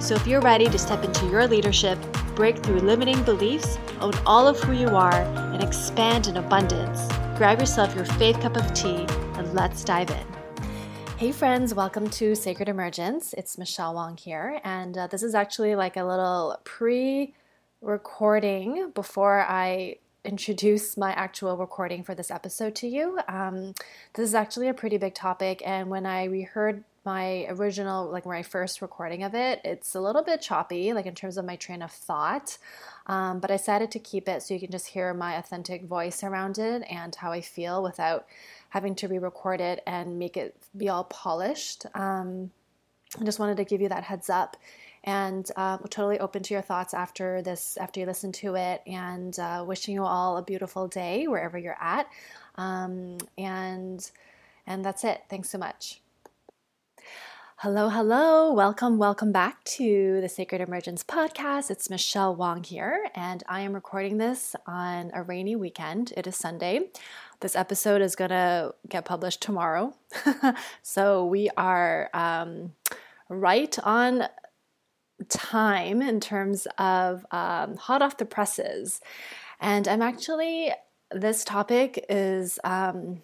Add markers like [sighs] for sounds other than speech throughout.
So if you're ready to step into your leadership, break through limiting beliefs, own all of who you are, and expand in abundance, grab yourself your faith cup of tea and let's dive in. Hey, friends, welcome to Sacred Emergence. It's Michelle Wong here, and uh, this is actually like a little pre recording before I introduce my actual recording for this episode to you. Um, this is actually a pretty big topic, and when I reheard my original, like my first recording of it, it's a little bit choppy, like in terms of my train of thought. Um, but I decided to keep it so you can just hear my authentic voice around it and how I feel without having to re record it and make it be all polished. Um, I just wanted to give you that heads up and uh, totally open to your thoughts after this after you listen to it and uh, wishing you all a beautiful day wherever you're at um, and and that's it thanks so much Hello, hello. Welcome, welcome back to the Sacred Emergence podcast. It's Michelle Wong here, and I am recording this on a rainy weekend. It is Sunday. This episode is going to get published tomorrow. [laughs] so we are um, right on time in terms of um, hot off the presses. And I'm actually, this topic is, um,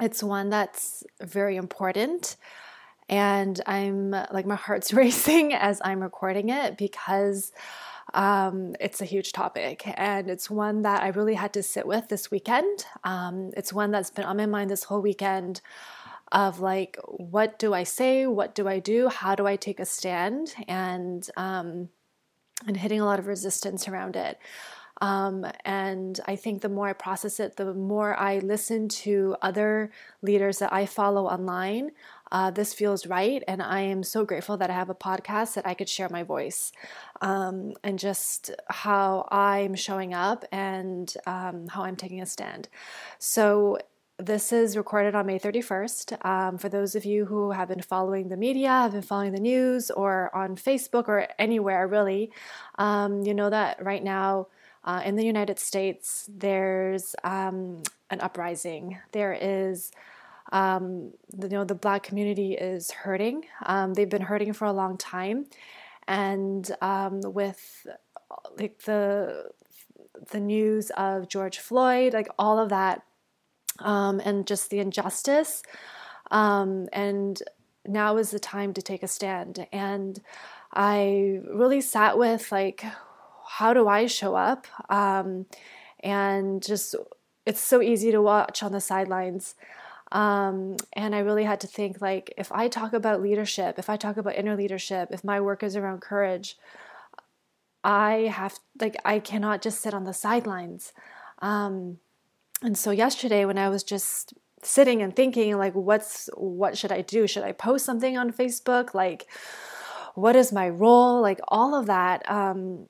it's one that's very important and I'm like my heart's [laughs] racing as I'm recording it because um, it's a huge topic and it's one that I really had to sit with this weekend. Um, it's one that's been on my mind this whole weekend of like, what do I say? What do I do? How do I take a stand? And um, and hitting a lot of resistance around it. Um, and I think the more I process it, the more I listen to other leaders that I follow online, uh, this feels right. And I am so grateful that I have a podcast that I could share my voice um, and just how I'm showing up and um, how I'm taking a stand. So, this is recorded on May 31st. Um, for those of you who have been following the media, have been following the news, or on Facebook or anywhere really, um, you know that right now uh, in the United States, there's um, an uprising. There is um, you know the black community is hurting. Um, they've been hurting for a long time. And um, with like the the news of george floyd like all of that um, and just the injustice um, and now is the time to take a stand. And i really sat with like how do i show up? Um, and just it's so easy to watch on the sidelines um, and I really had to think like, if I talk about leadership, if I talk about inner leadership, if my work is around courage, I have like I cannot just sit on the sidelines. Um, and so yesterday, when I was just sitting and thinking like, what's what should I do? Should I post something on Facebook? Like, what is my role? Like all of that. Um,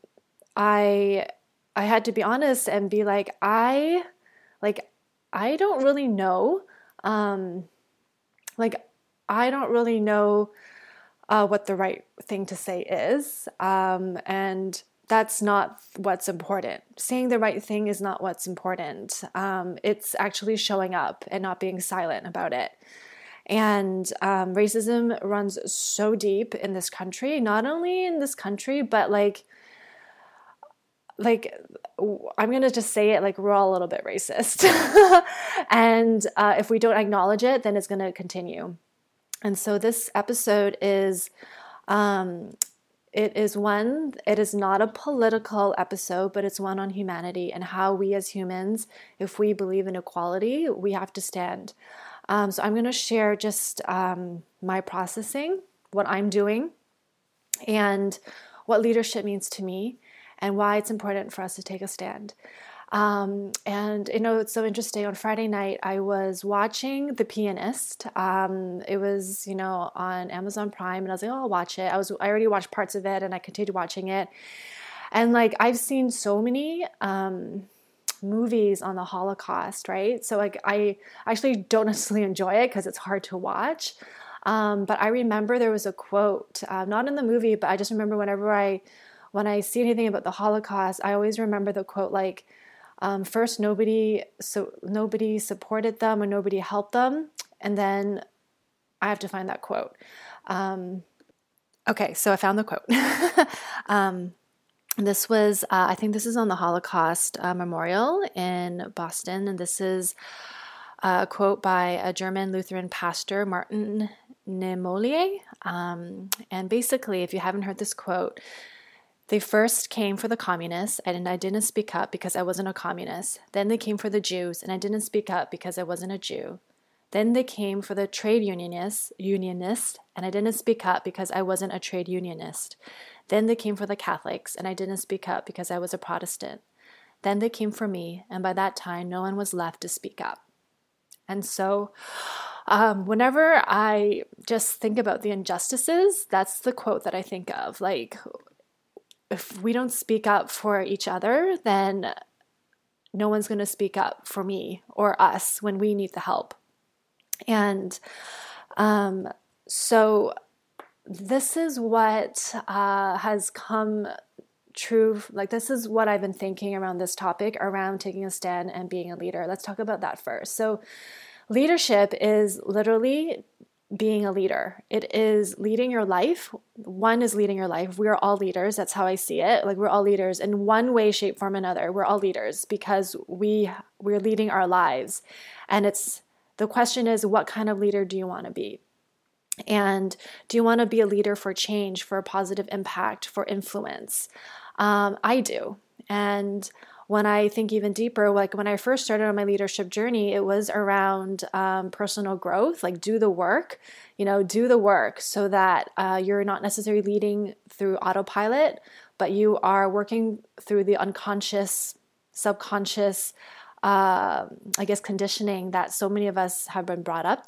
I I had to be honest and be like, I like I don't really know um, like I don't really know uh, what the right thing to say is, um, and that's not what's important. Saying the right thing is not what's important. Um, it's actually showing up and not being silent about it. And um, racism runs so deep in this country, not only in this country, but like like I'm gonna just say it like we're all a little bit racist, [laughs] and uh, if we don't acknowledge it, then it's gonna continue. And so this episode is, um, it is one. It is not a political episode, but it's one on humanity and how we as humans, if we believe in equality, we have to stand. Um, so I'm gonna share just um, my processing, what I'm doing, and what leadership means to me and why it's important for us to take a stand. Um, and you know, it's so interesting. On Friday night, I was watching The Pianist. Um, it was, you know, on Amazon Prime, and I was like, oh, I'll watch it. I was, I already watched parts of it, and I continued watching it. And like, I've seen so many um, movies on the Holocaust, right? So like, I actually don't [laughs] necessarily enjoy it because it's hard to watch. Um, but I remember there was a quote, uh, not in the movie, but I just remember whenever I, when I see anything about the Holocaust, I always remember the quote like um, first nobody so nobody supported them or nobody helped them and then i have to find that quote. Um, okay so i found the quote. [laughs] Um, this was uh, i think this is on the holocaust uh, memorial in boston and this is a quote by a german lutheran pastor martin Niemöller um, and basically if you haven't heard this quote they first came for the communists, and I didn't speak up because I wasn't a communist. Then they came for the Jews, and I didn't speak up because I wasn't a Jew. Then they came for the trade unionists, unionist, and I didn't speak up because I wasn't a trade unionist. Then they came for the Catholics, and I didn't speak up because I was a Protestant. Then they came for me, and by that time, no one was left to speak up. And so, um, whenever I just think about the injustices, that's the quote that I think of. Like, if we don't speak up for each other, then no one's going to speak up for me or us when we need the help. And um, so, this is what uh, has come true. Like, this is what I've been thinking around this topic around taking a stand and being a leader. Let's talk about that first. So, leadership is literally being a leader. It is leading your life. One is leading your life. We're all leaders. That's how I see it. Like we're all leaders in one way, shape, form, another. We're all leaders because we we're leading our lives. And it's the question is what kind of leader do you want to be? And do you want to be a leader for change, for a positive impact, for influence? Um, I do. And when I think even deeper, like when I first started on my leadership journey, it was around um, personal growth, like do the work, you know, do the work so that uh, you're not necessarily leading through autopilot, but you are working through the unconscious, subconscious, uh, I guess, conditioning that so many of us have been brought up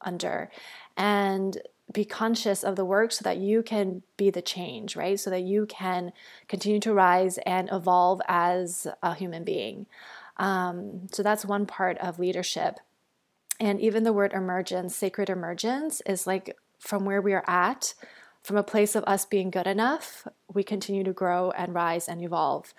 under. And be conscious of the work so that you can be the change, right? So that you can continue to rise and evolve as a human being. Um, so that's one part of leadership. And even the word emergence, sacred emergence, is like from where we are at, from a place of us being good enough, we continue to grow and rise and evolve.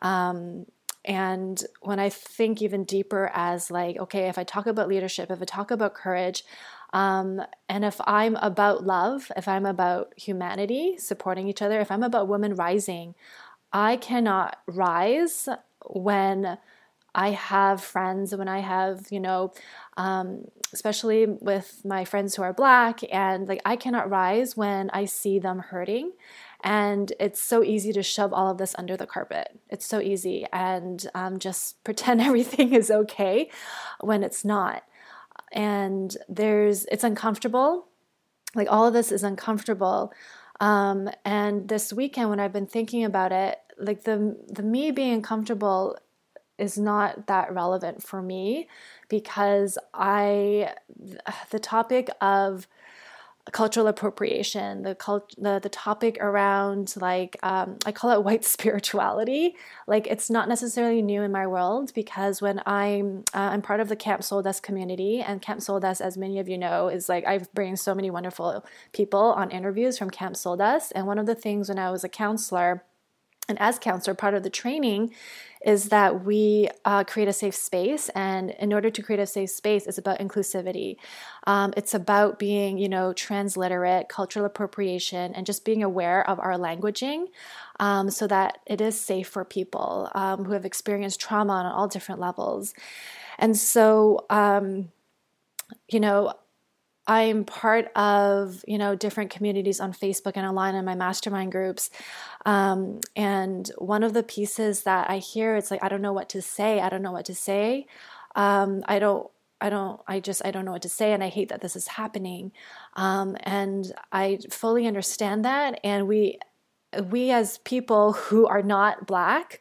Um, and when I think even deeper as like, okay, if I talk about leadership, if I talk about courage, um, and if I'm about love, if I'm about humanity, supporting each other, if I'm about women rising, I cannot rise when I have friends, when I have, you know, um, especially with my friends who are black, and like I cannot rise when I see them hurting. And it's so easy to shove all of this under the carpet. It's so easy and um, just [laughs] pretend everything is okay when it's not and there's it's uncomfortable. Like all of this is uncomfortable. Um, and this weekend when i've been thinking about it like the the me being comfortable is not that relevant for me because i the topic of cultural appropriation, the cult, the, the topic around like um, I call it white [laughs] spirituality. Like it's not necessarily new in my world because when I'm uh, I'm part of the Camp Soldas community, and Camp Soldas, as many of you know, is like I've bring so many wonderful people on interviews from Camp Soldas. And one of the things when I was a counselor and as counselor, part of the training is that we uh, create a safe space. And in order to create a safe space, it's about inclusivity. Um, it's about being, you know, transliterate, cultural appropriation, and just being aware of our languaging um, so that it is safe for people um, who have experienced trauma on all different levels. And so, um, you know, I'm part of you know different communities on Facebook and online in my mastermind groups, um, and one of the pieces that I hear it's like I don't know what to say. I don't know what to say. Um, I don't. I don't. I just. I don't know what to say, and I hate that this is happening. Um, and I fully understand that. And we, we as people who are not black,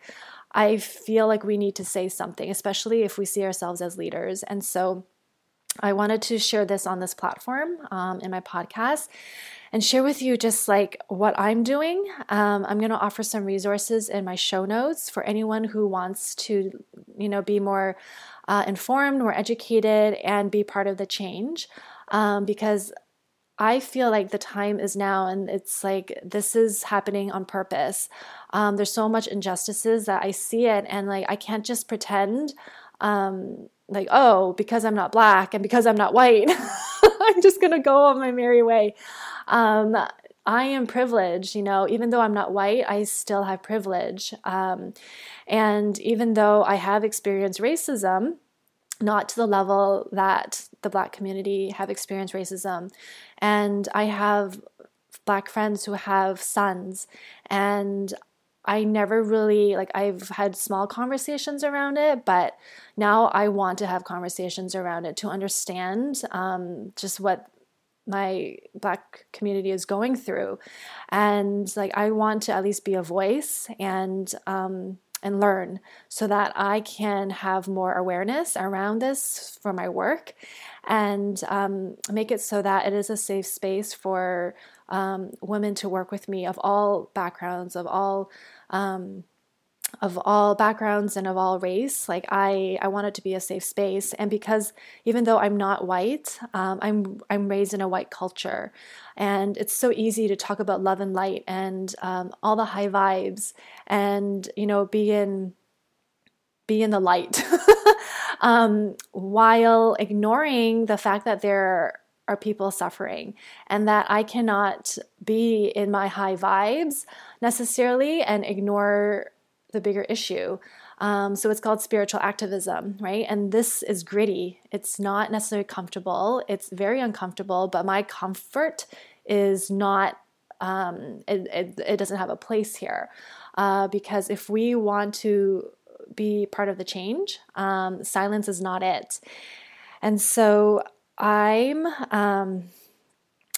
I feel like we need to say something, especially if we see ourselves as leaders. And so I wanted to share this on this platform um, in my podcast and share with you just like what I'm doing. Um, I'm going to offer some resources in my show notes for anyone who wants to, you know, be more uh, informed, more educated, and be part of the change. Um, because I feel like the time is now, and it's like this is happening on purpose. Um, there's so much injustices that I see it, and like I can't just pretend, um, like oh, because I'm not black and because I'm not white, [laughs] I'm just gonna go on my merry way. Um, I am privileged, you know, even though I'm not white, I still have privilege. Um, and even though I have experienced racism, not to the level that the black community have experienced racism. And I have black friends who have sons, and I never really like I've had small conversations around it, but now I want to have conversations around it to understand um, just what my black community is going through. And like i want to at least be a voice and um, and learn so that i can have more awareness around this for my work and um, make it so that it is a safe space for um, women to work with me of all backgrounds of all um, of all backgrounds and of all race. Like i i want it to be a safe space. And because even though i'm not white um, i'm i'm raised in a white culture. And it's so easy to talk about love and light and um, all the high vibes and you know be in be in the light. [laughs] Um, while ignoring the fact that there are people suffering and that I cannot be in my high vibes necessarily and ignore the bigger issue. Um, so it's called spiritual activism, right? And this is gritty. It's not necessarily comfortable. It's very uncomfortable, but my comfort is not, um, it, it, it, doesn't have a place here. Uh, because if we want to be part of the change, um, silence is not it. And so I'm um,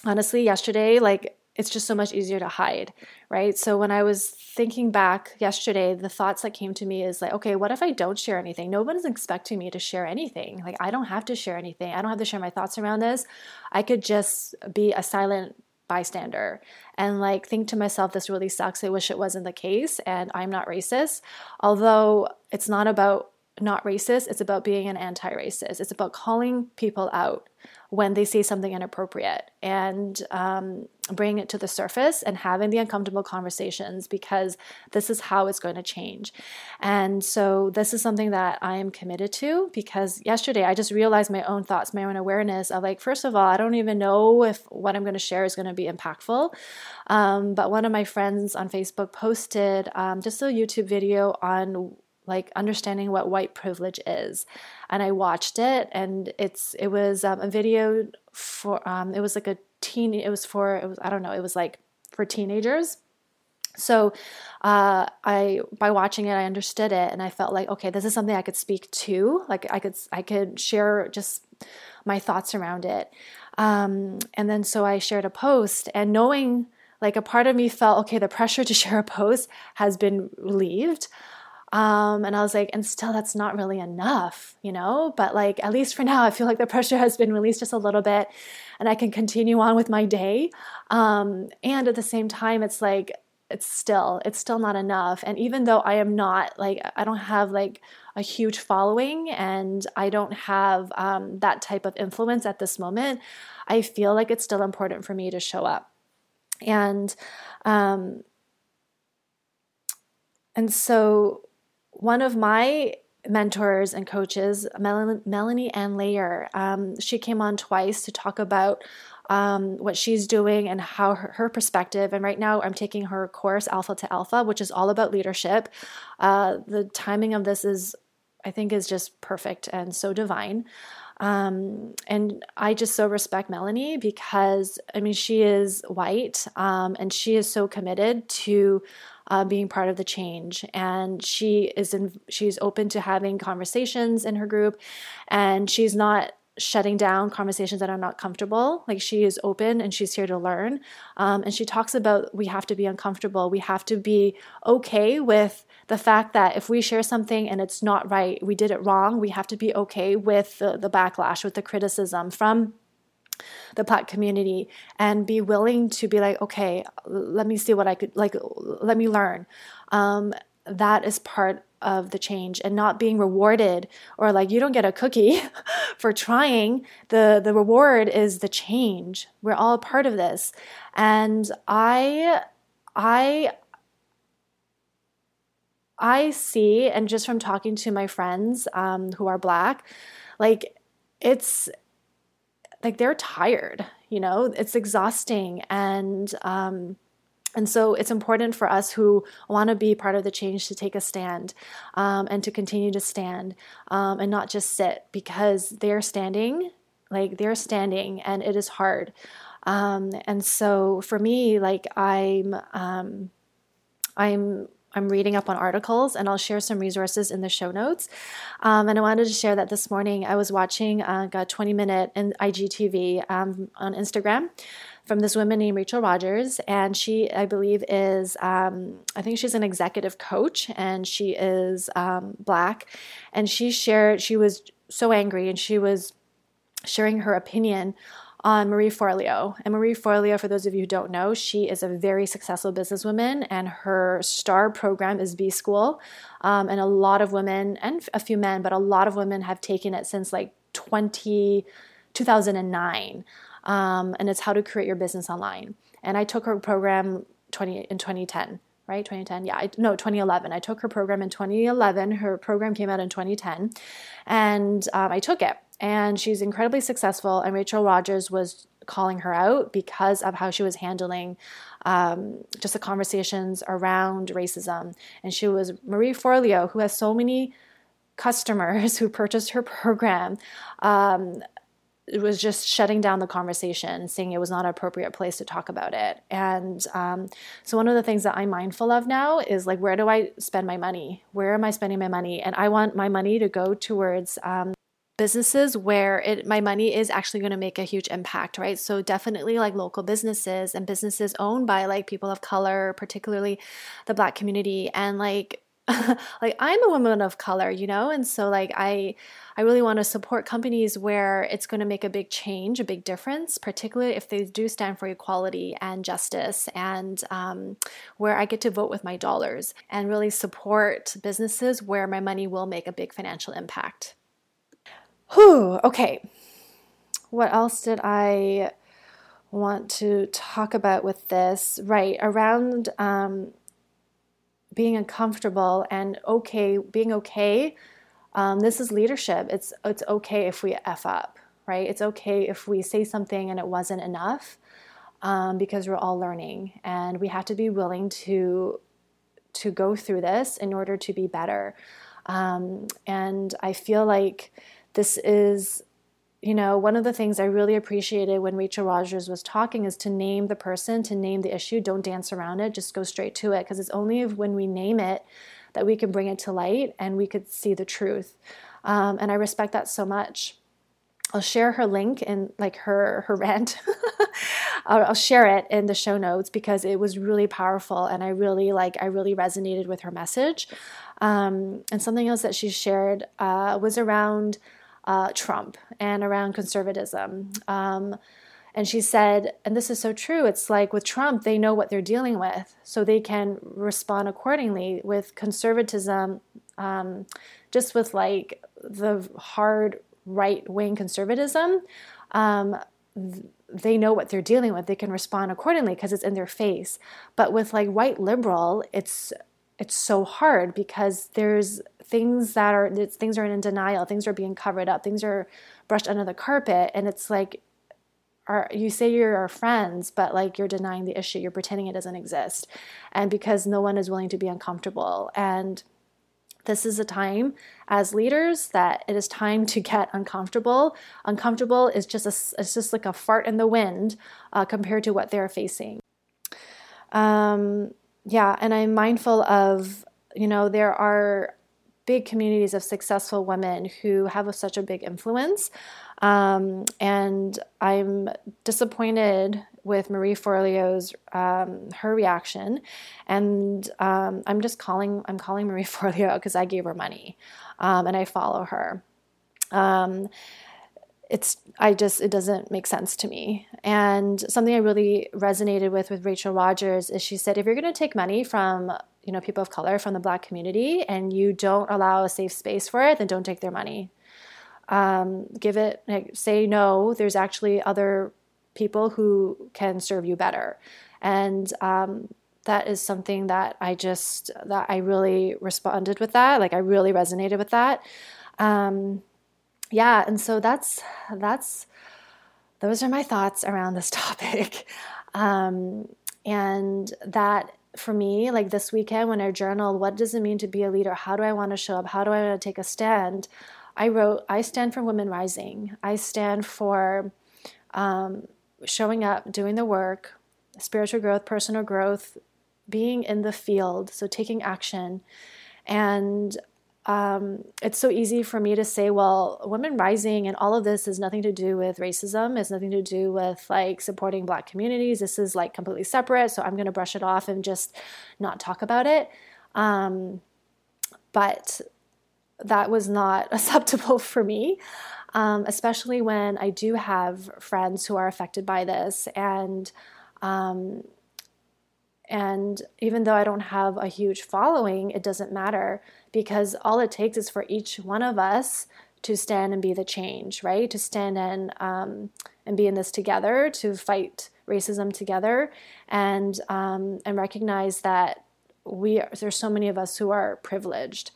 honestly, yesterday, like, it's just so much easier to hide, right? So when I was thinking back yesterday, the thoughts that came to me is like, okay, what if I don't share anything? No one's expecting me to share anything. Like I don't have to share anything. I don't have to share my thoughts around this. I could just be a silent bystander and like think to myself this really sucks. I wish it wasn't the case and I'm not racist. Although it's not about not racist, it's about being an anti-racist. It's about calling people out when they say something inappropriate and um, bringing it to the surface and having the uncomfortable conversations because this is how it's going to change. And so, this is something that I am committed to because yesterday I just realized my own thoughts, my own awareness of like, first of all, I don't even know if what I'm going to share is going to be impactful. Um, but one of my friends on Facebook posted um, just a YouTube video on like understanding what white privilege is. And i watched it and it's it was um, a video for um, it was like a teen it was for it was i don't know it was like for teenagers. So uh, i by watching it i understood it and i felt like okay this is something i could speak to like i could i could share just my thoughts around it. Um, and then so i shared a post and knowing like a part of me felt okay the pressure to [laughs] share a post has been relieved um, and I was like, and still, that's not really enough, you know? But like, at least for now, I feel like the pressure has been released just a little bit and I can continue on with my day. Um, and at the same time, it's like, it's still, it's still not enough. And even though I am not like, I don't have like a huge following and I don't have um, that type of influence at this moment, I feel like it's still important for me to show up. And, um, and so one of my mentors and coaches, Melanie Ann Layer, um, she came on twice to talk about um, what she's doing and how her, her, perspective. And right now, I'm taking her course, Alpha to Alpha, which is all about leadership. Uh, the timing of this is, I think, is just perfect and so divine. Um, and I just so respect Melanie because I mean she is white um, and she is so committed to uh, being part of the change. And she is in, she's open to having conversations in her group, and she's not shutting down conversations that are not comfortable. Like she is open and she's here to learn. Um, and she talks about we have to be uncomfortable. We have to be okay with the fact that if we share something and it's not right, we did it wrong, we have to be okay with the, the backlash, with the criticism from the black community and be willing to be like okay let me see what i could like let me learn. Um, that is part of the change and not being rewarded or like you don't get a cookie [laughs] for trying. The the reward is the change. We're all part of this. And i i i see and just from talking to my friends um, who are black like it's like they're tired you know it's exhausting and um and so it's important for us who want to be part of the change to take a stand um, and to continue to stand um, and not just sit because they're standing, like they're standing, and it is hard. Um, and so for me, like I'm, um, I'm I'm reading up on articles and I'll share some resources in the show notes. Um, and I wanted to share that this morning I was watching uh, a 20 minute in IGTV um, on Instagram from this woman named Rachel Rodgers. And she, I believe, is, um, I think she's an executive coach and she is um, black. And she shared, she was so angry and she was sharing her opinion on Marie Forleo. And Marie Forleo, for those of you who don't know, she is a very successful businesswoman, and her star program is B School. Um, and a lot of women, and a few men, but a lot of women have taken it since like 20, 2009 um, and it's how to create your business online. And I took her program 20 in 2010 right? 2010 yeah I, no 2011 i took her program in 2011 her program came out in 2010 and um, i took it and she's incredibly successful and rachel rodgers was calling her out because of how she was handling um, just the conversations around racism and she was marie forleo who has so many customers [laughs] who purchased her program um, it was just shutting down the conversation, saying it was not an appropriate place to talk about it. And um, so, one of the things that I'm mindful of now is like, where do I spend my money? Where am I spending my money? And I want my money to go towards um, businesses where it my money is actually going to make a huge impact right so definitely like local businesses and businesses owned by like people of color particularly the black community and like [laughs] like I'm a woman of color, you know, and so like I I really want to support companies where it's going to make a big change, a big difference, particularly if they do stand for equality and justice, and um, where I get to vote with my dollars and really support businesses where my money will make a big financial impact. Whew, okay. What else did I want to talk about with this? Right, around um, being uncomfortable and okay, being okay. Um, this is leadership. It's it's okay if we f up, right? It's okay if we say something and it wasn't enough, um, because we're all learning, and we have to be willing to to go through this in order to be better. Um, and I feel like this is you know, one of the things I really appreciated when Rachel Rodgers was talking is to name the person, to name the issue. Don't dance around it, just go straight to it. Because it's only when we name it that we can bring it to light and we could see the truth. Um, and I respect that so much. I'll share her link and like her her [laughs] rant. I'll, I'll, share it in the show notes because it was really powerful and I really like I really resonated with her message. Um, and something else that she shared uh, was around uh, Trump and around conservatism. Um, and she said, and this is so true, it's like with Trump, they know what they're dealing with, so they can respond accordingly. With conservatism, um, just with like the hard right wing conservatism, um, they know what they're dealing with. They can respond accordingly because it's in their face. But with like white liberal, it's it's so hard because there's things that are things are in denial things are being covered up things are brushed under the carpet and it's like are you say you're our friends but like you're denying the issue you're pretending it doesn't exist and because no one is willing to be uncomfortable. And this is a time as leaders that it is time to get uncomfortable. Uncomfortable is just a, it's just like a fart in the wind uh, compared to what they're facing. Um, yeah and i'm mindful of you know there are big communities of successful women who have a, such a big influence Um, and I'm disappointed with Marie Forleo's um, her reaction, and um, I'm just calling I'm calling Marie [laughs] Forleo because I gave her money, um, and I follow her. Um, it's I just it doesn't make sense to me. And something I really resonated with with Rachel Rodgers is she said if you're going to take money from you know people of color from the black community and you don't allow a safe space for it, then don't take their money. Um, give it say no. There's actually other people who can serve you better, and um, that is something that I just that I really responded with that. Like I really resonated with that. Um, yeah, and so that's that's those are my thoughts around this [laughs] topic. Um, and that for me, like this weekend when I journaled, what does it mean to be a leader? How do I want to show up? How do I want to take a stand? I wrote, I stand for women rising. I stand for um, showing up, doing the work, spiritual growth, personal growth, being in the field, so taking action. And um, it's so easy for me to say, well, women rising and all of this has nothing to do with racism. It's nothing to do with like supporting Black communities. This is like completely separate. So I'm going to brush it off and just not talk about it. Um, but that was not [laughs] acceptable for me, um, especially when I do have friends who are affected by this and. Um, and even though I don't have a huge following, it doesn't matter because all it takes is for each one of us to stand and be the change, right? To stand and um, and be in this together, to fight racism together, and um, and recognize that we are, there's so many of us who are privileged,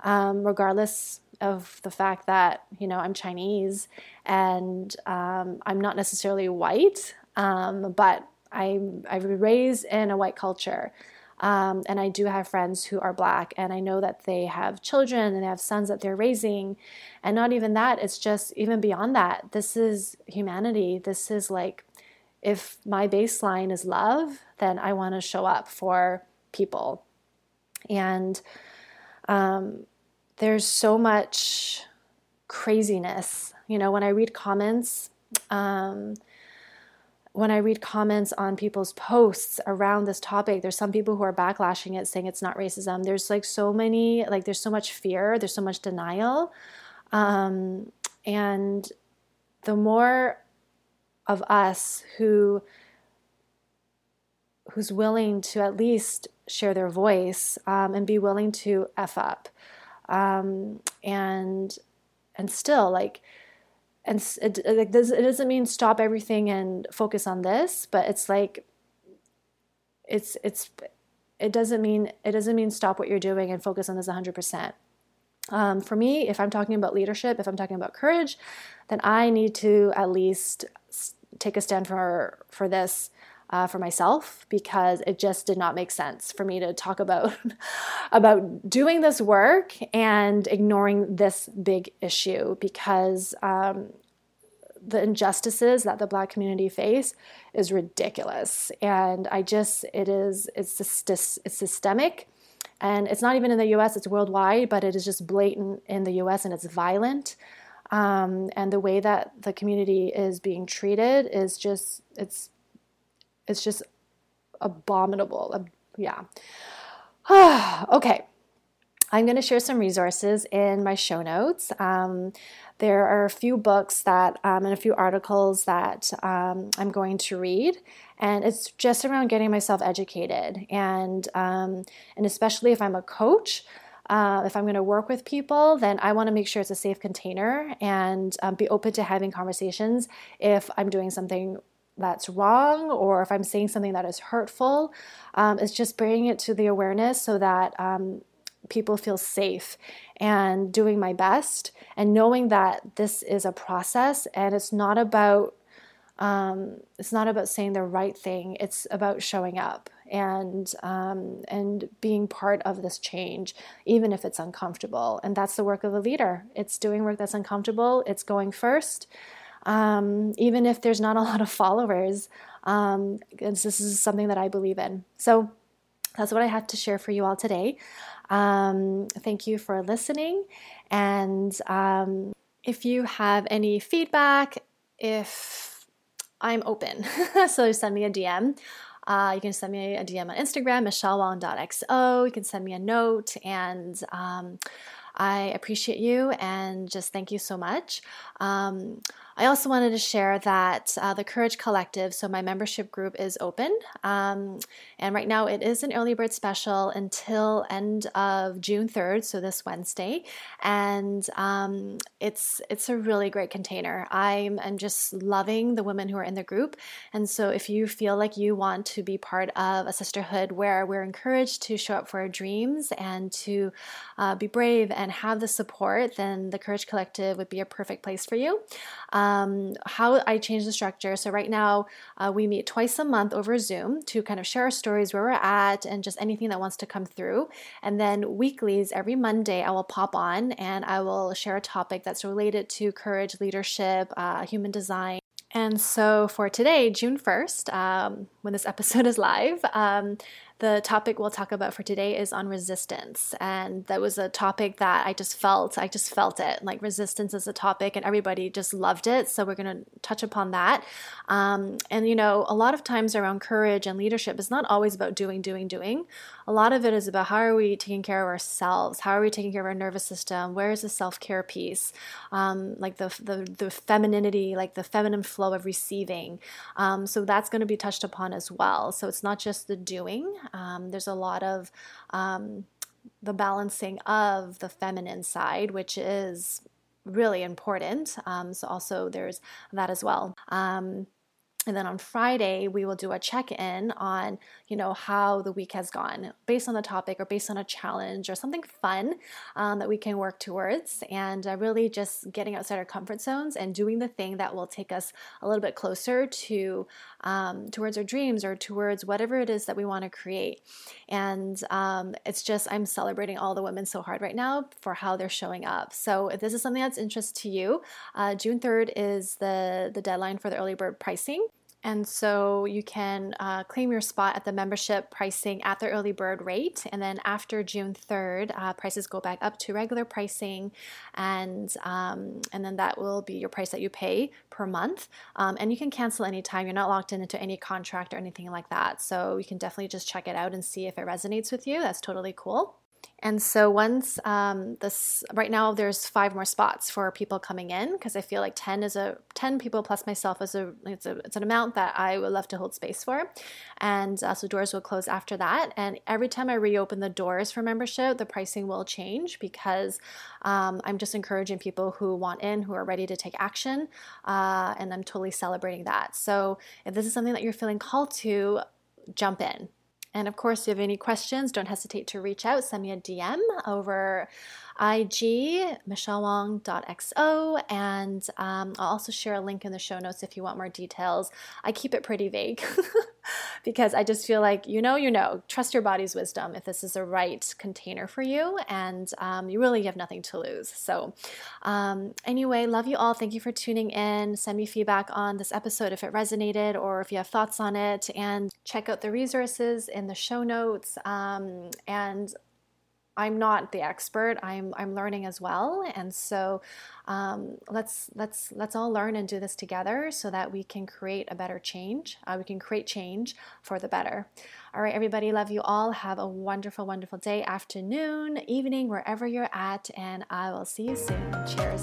um, regardless of the fact that you know I'm Chinese and um, I'm not necessarily white, um, but I I was raised in a white culture. Um, and I do have friends who are black, and I know that they have children and they have sons that they're raising. And not even that, it's just even beyond that. This is humanity. This is like, if my baseline is love, then I want to show up for people. And um, there's so much craziness. You know, when I read comments, um, when I read comments on people's posts around this topic, there's some people who are backlashing it, saying it's not racism. There's like so many, like there's so much fear, there's so much denial. Um, and the more of us who who's willing to at least share their voice um, and be willing to f up um, and and still like and it, it doesn't mean stop everything and focus on this but it's like it's it's it doesn't mean it doesn't mean stop what you're doing and focus on this 100% um, for me if i'm talking about leadership if i'm talking about courage then i need to at least take a stand for for this uh, for myself because it just did not make sense for me to talk about [laughs] about doing this work and ignoring this big issue because um, the injustices that the black community face is ridiculous. And i just it is it's it's systemic. And it's not even in the us it's worldwide but it is just blatant in the us and it's violent. Um, and the way that the community is being treated is just it's it's just abominable. Yeah. [sighs] okay. I'm going to share some resources in my show notes. Um, there are a few books that um, and a few articles that um, I'm going to read, and it's just around getting myself educated, and um, and especially if I'm a coach. Uh, if I'm going to work with people, then I want to make sure it's a safe container and um, be open to having conversations if I'm doing something that's wrong or if I'm saying something that is hurtful. Um, it's just bringing it to the awareness so that um, people feel safe and doing my best and knowing that this is a process and it's not about um, it's not about saying the right thing. It's about showing up and um, and being part of this change even if it's uncomfortable. And that's the work of a leader. It's doing work that's uncomfortable. It's going first um, even if there's not a lot of followers. Um, this is something that I believe in. So that's what I have to share for you all today. Um, thank you for listening, and um, If you have any feedback, if I'm open, [laughs] so send me a DM. Uh, you can send me a DM on Instagram, michellewong.xo. You can send me a note, and um, I appreciate you and just thank you so much. I also wanted to share that uh, the Courage Collective, so my membership group is open, um, and right now it is an early bird special until end of June third, so this Wednesday, and um, it's it's a really great container. I'm I'm just loving the women who are in the group, and so if you feel like you want to be part of a sisterhood where we're encouraged to show up for our dreams and to uh, be brave and have the support, then the Courage Collective would be a perfect place for you. Um, how I changed the structure. So, right now, uh, we meet twice a month over Zoom to kind of share our stories, where we're at, and just anything that wants to come through. And then, weeklies, every Monday, I will pop on and I will share a topic that's related to courage, leadership, uh, human design. And so for today, June 1st, um, when this episode [laughs] is live, um, the topic we'll talk about for today is on resistance. And that was a topic that I just felt, I just felt it. Like resistance is a topic, and everybody just loved it. So we're going to touch upon that. Um, and, you know, a lot of times around courage and leadership, it's not always about doing, doing, doing. A lot of it is about how are we taking care of ourselves? How are we taking care of our nervous system? Where is the self care piece? Um, like the, the, the femininity, like the feminine flow of receiving. Um, so that's going to be touched upon as well. So it's not just the doing. Um, there's a lot of um, the balancing of the feminine side, which is really important. Um, so also there's that as well. And then on Friday, we will do a check in on, you know, how the week has gone based on the topic or based on a challenge or something fun um, that we can work towards. And uh, really just getting outside our comfort zones and doing the thing that will take us a little bit closer to um, towards our dreams or towards whatever it is that we want to create. And um, it's just, I'm celebrating all the women so hard right now for how they're showing up. So if this is something that's interest to you, uh, June 3rd is the, the deadline for the early bird pricing. And so you can uh, claim your spot at the membership pricing at the early bird rate. And then after June 3rd, uh, prices go back up to regular pricing. And, um, and then that will be your price that you pay per month. Um, and you can cancel anytime. You're not locked in into any contract or anything like that. So you can definitely just check it out and see if it resonates with you. That's totally cool. And so once um, this, right now there's five more spots for people coming in because I feel like ten is a ten people plus myself is a it's a it's an amount that I would love to hold space for, and uh, so doors will close after that. And every time I reopen the doors for membership, the pricing will change because um, I'm just encouraging people who want in, who are ready to take action, uh, and I'm totally celebrating that. So if this is something that you're feeling called to, jump in and of course, if you have any questions, don't hesitate to reach out. Send me a DM over IG, michellewong.xo, and um, I'll also share a link in the show notes if you want more details. I keep it pretty vague [laughs] because I just feel like you know, you know, trust your body's wisdom if this is the right container for you, and um, you really have nothing to lose. So, um, anyway, love you all. Thank you for tuning in. Send me feedback on this episode if it resonated or if you have thoughts on it, and check out the resources in the show notes. Um, and I'm not the expert. I'm I'm learning as well, and so um, let's let's let's all learn and do this together so that we can create a better change. Uh, we can create change for the better. All right, everybody, love you all. Have a wonderful, wonderful day, afternoon, evening, wherever you're at, and I will see you soon. Cheers.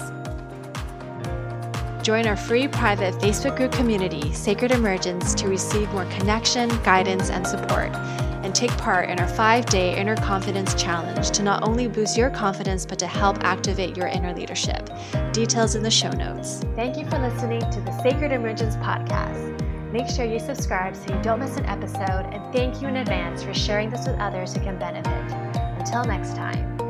Join our free private Facebook group community, Sacred Emergence, to receive more connection, guidance, and support and take part in our five day Inner Confidence Challenge to not only boost your confidence, but to help activate your inner leadership. Details in the show notes. Thank you for listening to the Sacred Emergence podcast. Make sure you subscribe so you don't miss an episode, and thank you in advance for sharing this with others who can benefit. Until next time.